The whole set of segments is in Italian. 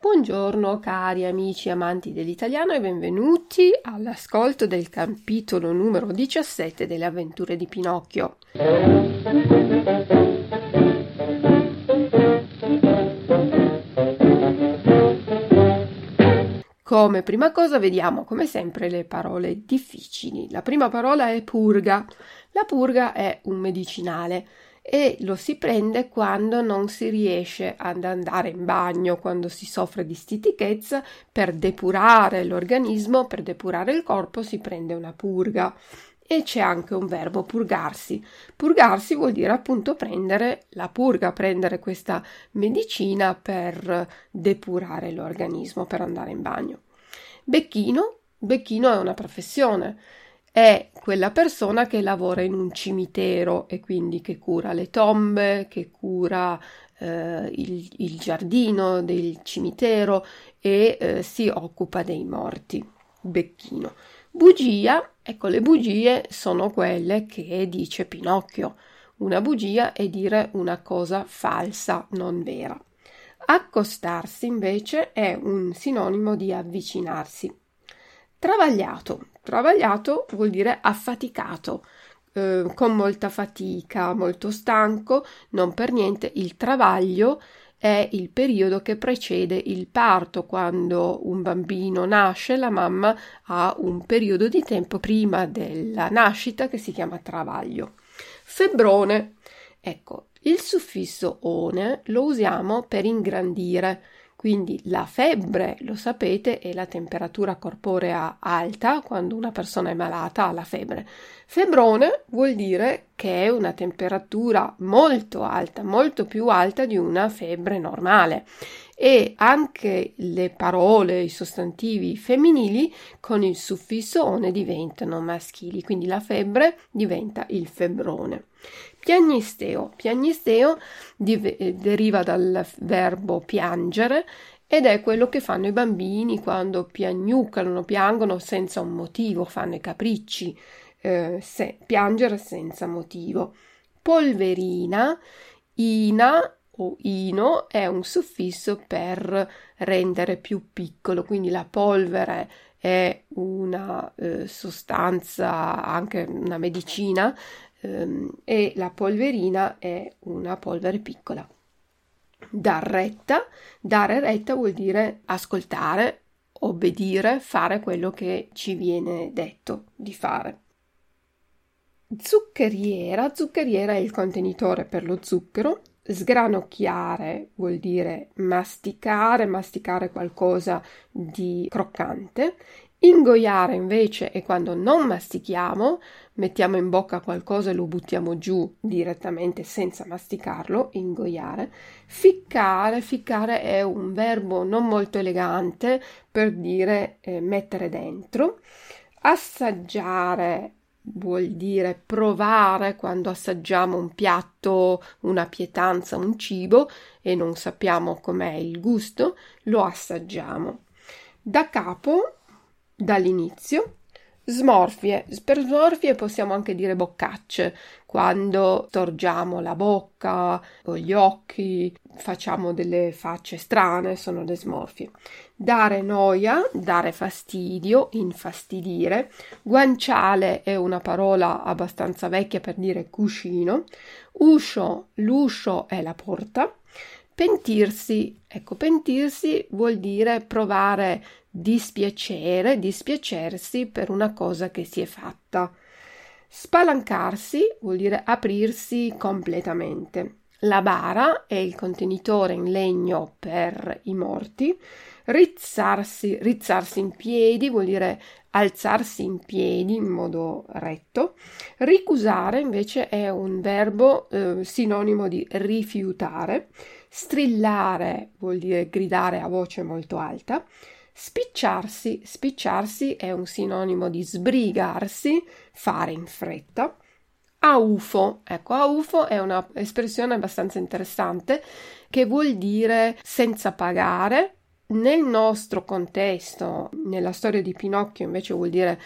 Buongiorno cari amici amanti dell'italiano e benvenuti all'ascolto del capitolo numero 17 delle avventure di Pinocchio. Come prima cosa vediamo come sempre le parole difficili. La prima parola è purga. La purga è un medicinale e lo si prende quando non si riesce ad andare in bagno, quando si soffre di stitichezza, per depurare l'organismo, per depurare il corpo si prende una purga. E c'è anche un verbo purgarsi. Purgarsi vuol dire appunto prendere la purga, prendere questa medicina per depurare l'organismo, per andare in bagno. Becchino, becchino è una professione è quella persona che lavora in un cimitero e quindi che cura le tombe, che cura eh, il, il, giardino del cimitero e eh, si occupa dei morti. Becchino. Bugia, ecco le bugie sono quelle che dice Pinocchio. Una bugia è dire una cosa falsa, non vera. Accostarsi invece è un sinonimo di avvicinarsi. Travagliato. Travagliato vuol dire affaticato, eh, con molta fatica, molto stanco, non per niente il travaglio è il periodo che precede il parto. Quando un bambino nasce, la mamma ha un periodo di tempo prima della nascita che si chiama travaglio. Febbrone. Ecco, il suffisso one lo usiamo per ingrandire. Quindi la febbre, lo sapete, è la temperatura corporea alta, quando una persona è malata ha la febbre. Febbrone vuol dire che è una temperatura molto alta, molto più alta di una febbre normale e anche le parole, i sostantivi femminili con il suffisso one diventano maschili, quindi la febbre diventa il febbrone. Piagnisteo. Piagnisteo eh, deriva dal verbo piangere ed è quello che fanno i bambini quando piagnucolano, piangono senza un motivo, fanno i capricci, eh, se, piangere senza motivo. Polverina, ina o ino è un suffisso per rendere più piccolo, quindi la polvere è una eh, sostanza, anche una medicina, ehm, e la polverina è una polvere piccola. Dar retta, dare retta vuol dire ascoltare, obbedire, fare quello che ci viene detto di fare. Zuccheriera, zuccheriera è il contenitore per lo zucchero Sgranocchiare vuol dire masticare, masticare qualcosa di croccante. Ingoiare invece è quando non mastichiamo, mettiamo in bocca qualcosa e lo buttiamo giù direttamente senza masticarlo, ingoiare. Ficcare, ficcare è un verbo non molto elegante per dire eh, mettere dentro. Assaggiare vuol dire provare quando assaggiamo un piatto, una pietanza, un cibo e non sappiamo com'è il gusto, lo assaggiamo. Da capo, dall'inizio, Smorfie. Per smorfie possiamo anche dire boccacce, quando torgiamo la bocca o gli occhi, facciamo delle facce strane, sono le smorfie. Dare noia, dare fastidio, infastidire. Guanciale è una parola abbastanza vecchia per dire cuscino. Uscio, l'uscio è la porta. Pentirsi, ecco, pentirsi vuol dire provare dispiacere, dispiacersi per una cosa che si è fatta. Spalancarsi vuol dire aprirsi completamente. La bara è il contenitore in legno per i morti. Rizzarsi, rizzarsi in piedi vuol dire alzarsi in piedi in modo retto. Ricusare invece è un verbo eh, sinonimo di rifiutare. Strillare vuol dire gridare a voce molto alta. Spicciarsi, spicciarsi è un sinonimo di sbrigarsi, fare in fretta. Aufo, ecco, aufo è un'espressione abbastanza interessante che vuol dire senza pagare. Nel nostro contesto, nella storia di Pinocchio, invece vuol dire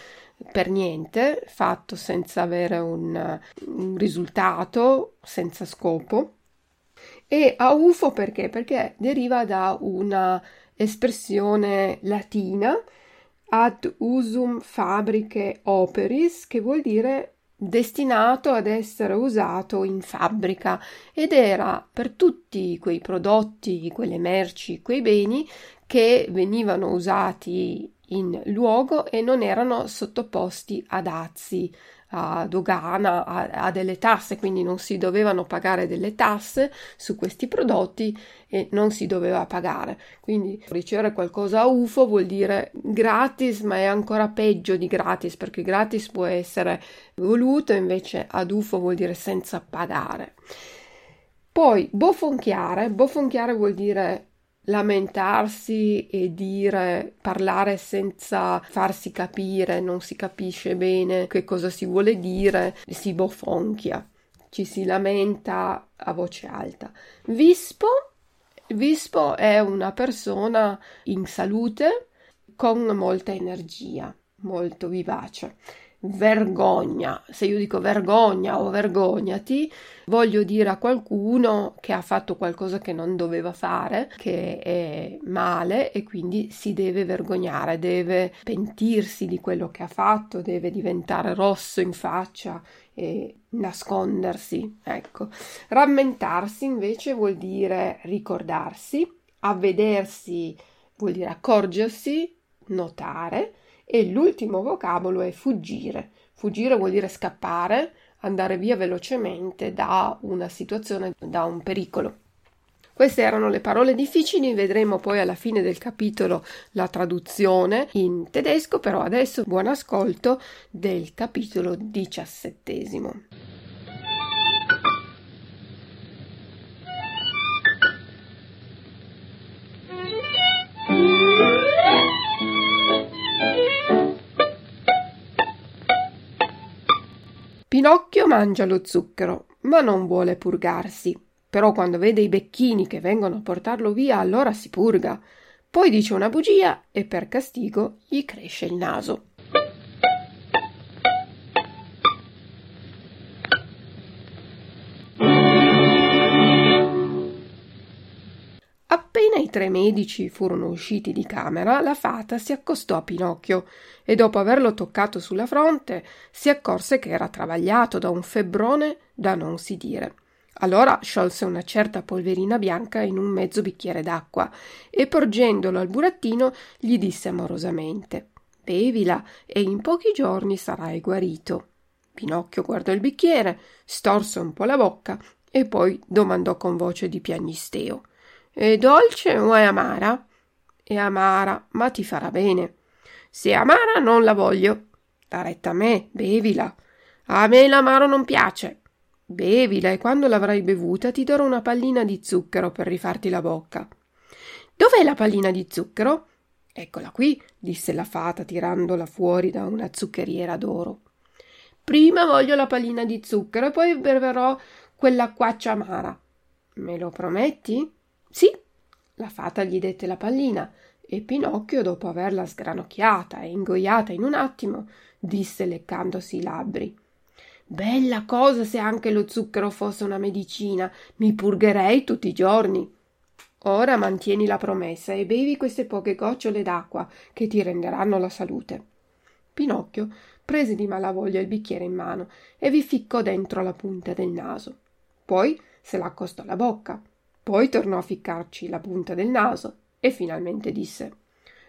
per niente, fatto senza avere un, un risultato, senza scopo. E a UFO perché? Perché deriva da una espressione latina ad usum fabrice operis, che vuol dire destinato ad essere usato in fabbrica ed era per tutti quei prodotti, quelle merci, quei beni che venivano usati in luogo e non erano sottoposti a dazi, a dogana, a, a, delle tasse, quindi non si dovevano pagare delle tasse su questi prodotti e non si doveva pagare. Quindi ricevere qualcosa a UFO vuol dire gratis, ma è ancora peggio di gratis, perché gratis può essere voluto, invece ad UFO vuol dire senza pagare. Poi bofonchiare, bofonchiare vuol dire lamentarsi e dire, parlare senza farsi capire, non si capisce bene che cosa si vuole dire, si bofonchia, ci si lamenta a voce alta. Vispo, Vispo è una persona in salute con molta energia, molto vivace vergogna. Se io dico vergogna o vergognati, voglio dire a qualcuno che ha fatto qualcosa che non doveva fare, che è male e quindi si deve vergognare, deve pentirsi di quello che ha fatto, deve diventare rosso in faccia e nascondersi. Ecco. Rammentarsi invece vuol dire ricordarsi, avvedersi vuol dire accorgersi, notare e l'ultimo vocabolo è fuggire. Fuggire vuol dire scappare, andare via velocemente da una situazione, da un pericolo. Queste erano le parole difficili, vedremo poi alla fine del capitolo la traduzione in tedesco, però adesso buon ascolto del capitolo diciassettesimo. Pinocchio mangia lo zucchero, ma non vuole purgarsi. Però quando vede i becchini che vengono a portarlo via, allora si purga. Poi dice una bugia e per castigo gli cresce il naso. Tre medici furono usciti di camera, la fata si accostò a Pinocchio e dopo averlo toccato sulla fronte si accorse che era travagliato da un febbrone da non si dire. Allora sciolse una certa polverina bianca in un mezzo bicchiere d'acqua e porgendolo al burattino gli disse amorosamente Bevila e in pochi giorni sarai guarito. Pinocchio guardò il bicchiere, storse un po' la bocca e poi domandò con voce di piagnisteo è dolce o è amara? È amara, ma ti farà bene. Se è amara non la voglio. La retta a me, bevila. A me l'amaro non piace. Bevila e quando l'avrai bevuta ti darò una pallina di zucchero per rifarti la bocca. Dov'è la pallina di zucchero? Eccola qui, disse la fata tirandola fuori da una zuccheriera d'oro. Prima voglio la pallina di zucchero e poi beverò quell'acquaccia amara. Me lo prometti? Sì, la fata gli dette la pallina e Pinocchio, dopo averla sgranocchiata e ingoiata in un attimo, disse leccandosi i labbri. Bella cosa se anche lo zucchero fosse una medicina, mi purgherei tutti i giorni. Ora mantieni la promessa e bevi queste poche gocciole d'acqua che ti renderanno la salute. Pinocchio prese di malavoglia il bicchiere in mano e vi ficcò dentro la punta del naso. Poi se l'accostò alla bocca poi tornò a ficcarci la punta del naso e finalmente disse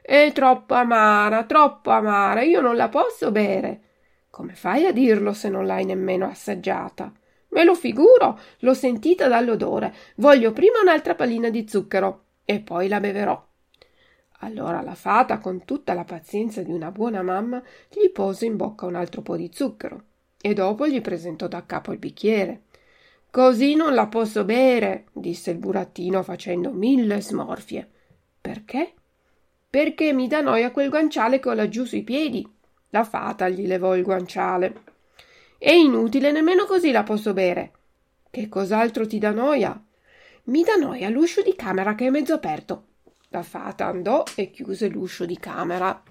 È troppo amara, troppo amara, io non la posso bere. Come fai a dirlo se non l'hai nemmeno assaggiata? Me lo figuro, l'ho sentita dall'odore. Voglio prima un'altra pallina di zucchero e poi la beverò. Allora la fata, con tutta la pazienza di una buona mamma, gli pose in bocca un altro po' di zucchero e dopo gli presentò da capo il bicchiere. Così non la posso bere, disse il burattino facendo mille smorfie. Perché? Perché mi dà noia quel guanciale che ho laggiù sui piedi. La fata gli levò il guanciale. È inutile, nemmeno così la posso bere. Che cos'altro ti dà noia? Mi dà noia l'uscio di camera che è mezzo aperto. La fata andò e chiuse l'uscio di camera.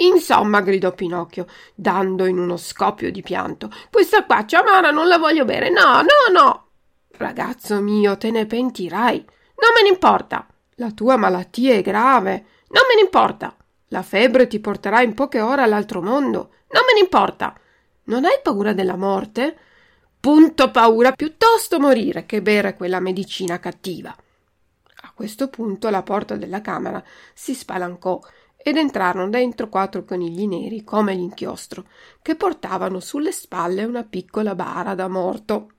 Insomma, gridò Pinocchio, dando in uno scoppio di pianto, questa qua amara non la voglio bere, no, no, no. Ragazzo mio, te ne pentirai. Non me ne importa. La tua malattia è grave. Non me ne importa. La febbre ti porterà in poche ore all'altro mondo. Non me ne importa. Non hai paura della morte? Punto paura, piuttosto morire che bere quella medicina cattiva. A questo punto la porta della camera si spalancò ed entrarono dentro quattro conigli neri come l'inchiostro, che portavano sulle spalle una piccola bara da morto.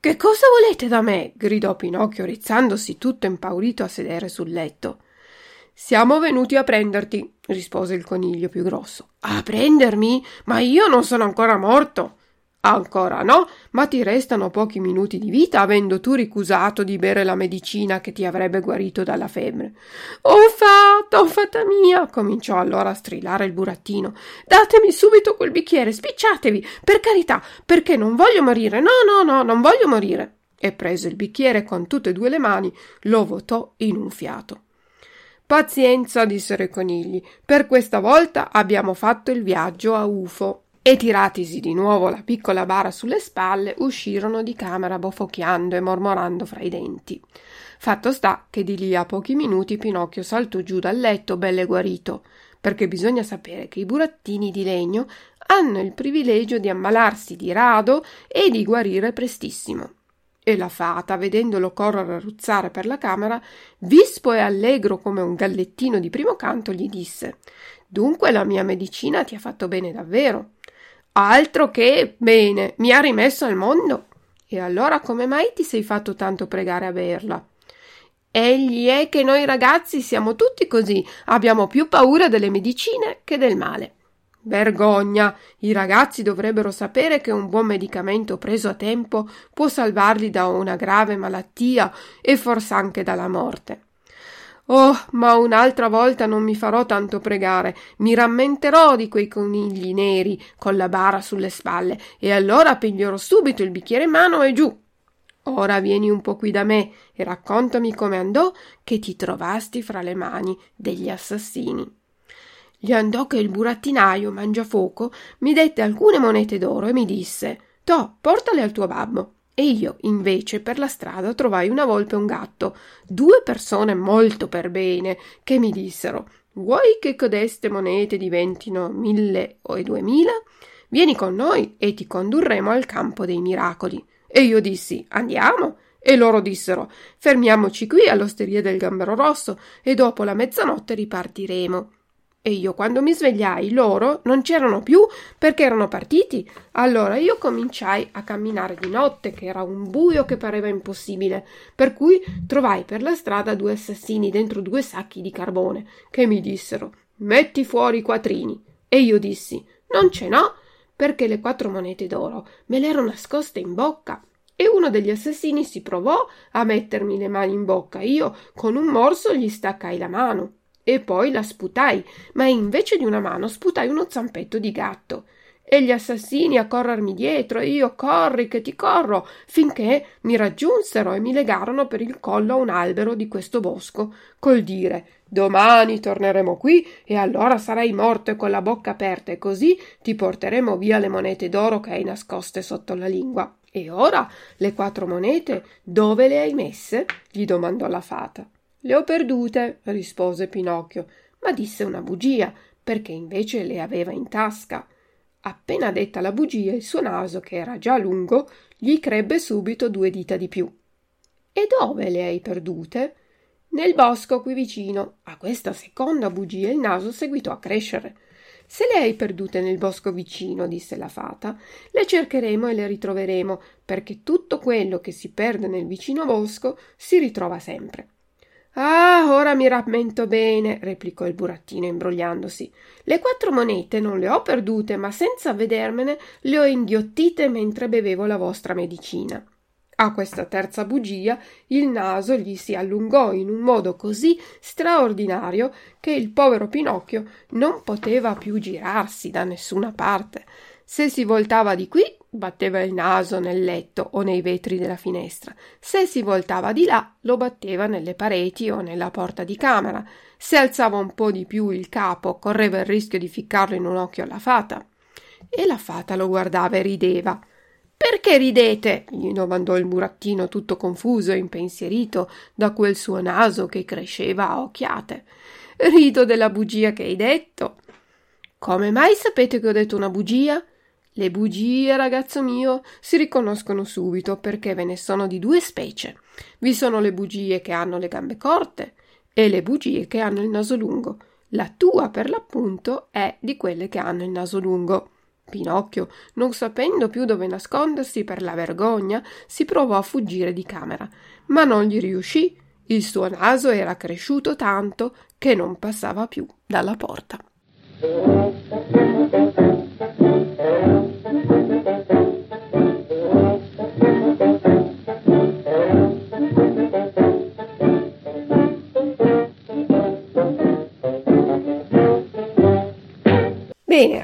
Che cosa volete da me? gridò Pinocchio, rizzandosi tutto impaurito a sedere sul letto. Siamo venuti a prenderti, rispose il coniglio più grosso. A prendermi? Ma io non sono ancora morto. Ancora no, ma ti restano pochi minuti di vita, avendo tu ricusato di bere la medicina che ti avrebbe guarito dalla febbre. Ho fatta, ho fatta mia, cominciò allora a strillare il burattino. Datemi subito quel bicchiere, spicciatevi, per carità, perché non voglio morire. No, no, no, non voglio morire. E prese il bicchiere con tutte e due le mani, lo votò in un fiato. Pazienza, dissero i conigli, per questa volta abbiamo fatto il viaggio a UFO e tiratisi di nuovo la piccola bara sulle spalle, uscirono di camera bofocchiando e mormorando fra i denti. Fatto sta che di lì a pochi minuti Pinocchio saltò giù dal letto belle guarito, perché bisogna sapere che i burattini di legno hanno il privilegio di ammalarsi di rado e di guarire prestissimo. E la fata, vedendolo correre a ruzzare per la camera, vispo e allegro come un gallettino di primo canto, gli disse Dunque la mia medicina ti ha fatto bene davvero. Altro che bene, mi ha rimesso al mondo. E allora come mai ti sei fatto tanto pregare a berla? Egli è che noi ragazzi siamo tutti così, abbiamo più paura delle medicine che del male. Vergogna! I ragazzi dovrebbero sapere che un buon medicamento preso a tempo può salvarli da una grave malattia e forse anche dalla morte. Oh, ma un'altra volta non mi farò tanto pregare, mi rammenterò di quei conigli neri con la bara sulle spalle, e allora piglierò subito il bicchiere in mano e giù. Ora vieni un po' qui da me e raccontami come andò che ti trovasti fra le mani degli assassini. Gli andò che il burattinaio mangiafoco mi dette alcune monete d'oro e mi disse To, portale al tuo babbo. E io, invece, per la strada trovai una volpe e un gatto, due persone molto per bene, che mi dissero Vuoi che codeste monete diventino mille o duemila? Vieni con noi e ti condurremo al campo dei miracoli. E io dissi Andiamo. E loro dissero Fermiamoci qui all'osteria del Gambero Rosso e dopo la mezzanotte ripartiremo. E io quando mi svegliai loro non c'erano più perché erano partiti. Allora io cominciai a camminare di notte, che era un buio che pareva impossibile, per cui trovai per la strada due assassini dentro due sacchi di carbone, che mi dissero Metti fuori i quattrini. E io dissi Non ce n'ho, perché le quattro monete d'oro me le ero nascoste in bocca. E uno degli assassini si provò a mettermi le mani in bocca. Io con un morso gli staccai la mano e poi la sputai, ma invece di una mano sputai uno zampetto di gatto. E gli assassini a corrermi dietro, e io corri che ti corro, finché mi raggiunsero e mi legarono per il collo a un albero di questo bosco, col dire Domani torneremo qui e allora sarai morto e con la bocca aperta e così ti porteremo via le monete d'oro che hai nascoste sotto la lingua. E ora le quattro monete dove le hai messe? gli domandò la fata. Le ho perdute, rispose Pinocchio, ma disse una bugia, perché invece le aveva in tasca. Appena detta la bugia, il suo naso, che era già lungo, gli crebbe subito due dita di più. E dove le hai perdute? Nel bosco qui vicino. A questa seconda bugia il naso seguitò a crescere. Se le hai perdute nel bosco vicino, disse la fata, le cercheremo e le ritroveremo, perché tutto quello che si perde nel vicino bosco si ritrova sempre. Ah, ora mi rammento bene, replicò il burattino imbrogliandosi. Le quattro monete non le ho perdute, ma senza vedermene le ho inghiottite mentre bevevo la vostra medicina. A questa terza bugia il naso gli si allungò in un modo così straordinario che il povero Pinocchio non poteva più girarsi da nessuna parte. Se si voltava di qui, batteva il naso nel letto o nei vetri della finestra. Se si voltava di là, lo batteva nelle pareti o nella porta di camera. Se alzava un po' di più il capo, correva il rischio di ficcarlo in un occhio alla fata. E la fata lo guardava e rideva. Perché ridete? gli domandò il burattino tutto confuso e impensierito da quel suo naso che cresceva a occhiate. Rido della bugia che hai detto. Come mai sapete che ho detto una bugia? Le bugie, ragazzo mio, si riconoscono subito perché ve ne sono di due specie. Vi sono le bugie che hanno le gambe corte e le bugie che hanno il naso lungo. La tua, per l'appunto, è di quelle che hanno il naso lungo. Pinocchio, non sapendo più dove nascondersi per la vergogna, si provò a fuggire di camera, ma non gli riuscì. Il suo naso era cresciuto tanto che non passava più dalla porta.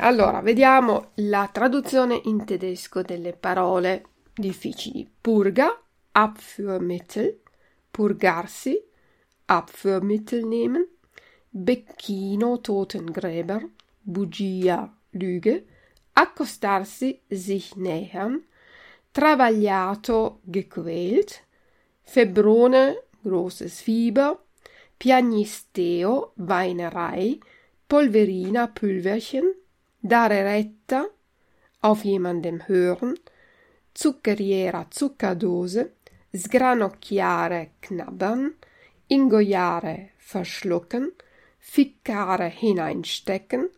Allora vediamo la traduzione in tedesco delle parole difficili. Purga, Abführmittel, purgarsi, Abführmittel nehmen, Becchino, Totengräber, Bugia, Lüge, accostarsi, sich nähern, travagliato, gequält, Febbrone, großes Fieber, Piagnisteo, Weinerei, Polverina, Pülverchen, dare retta, auf jemandem hören, zuccheriera, Zuckerdose, sgranocchiare, knabbern, ingoiare, verschlucken, ficcare, hineinstecken,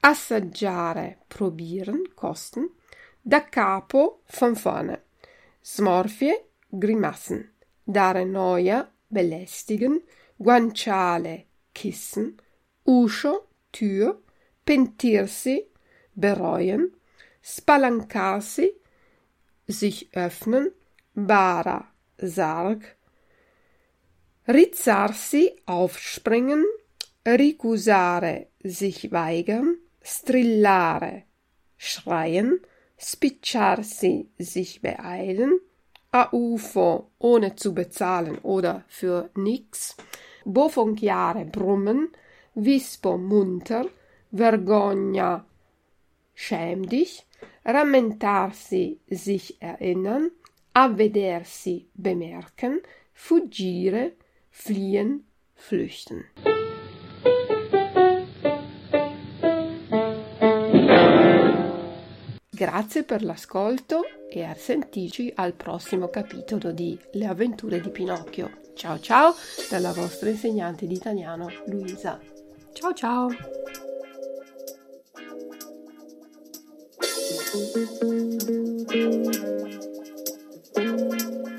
assaggiare, probieren, kosten, da capo, von vorne, smorfie, Grimassen, dare noia, belästigen, guanciale, Kissen, uscio, Tür, pentirsi, bereuen, spalancarsi, sich öffnen, bara, Sarg, rizzarsi, aufspringen, ricusare, sich weigern, strillare, schreien, spicciarsi, sich beeilen, a UFO ohne zu bezahlen oder für nix, bofonchiare, brummen, vispo munter, Vergogna, schäm dich, rammentarsi, sich erinnern, avvedersi, bemerken, fuggire, fliehen, flüchten. Grazie per l'ascolto e a sentirci al prossimo capitolo di Le avventure di Pinocchio. Ciao ciao dalla vostra insegnante di italiano Luisa. Ciao ciao! thank you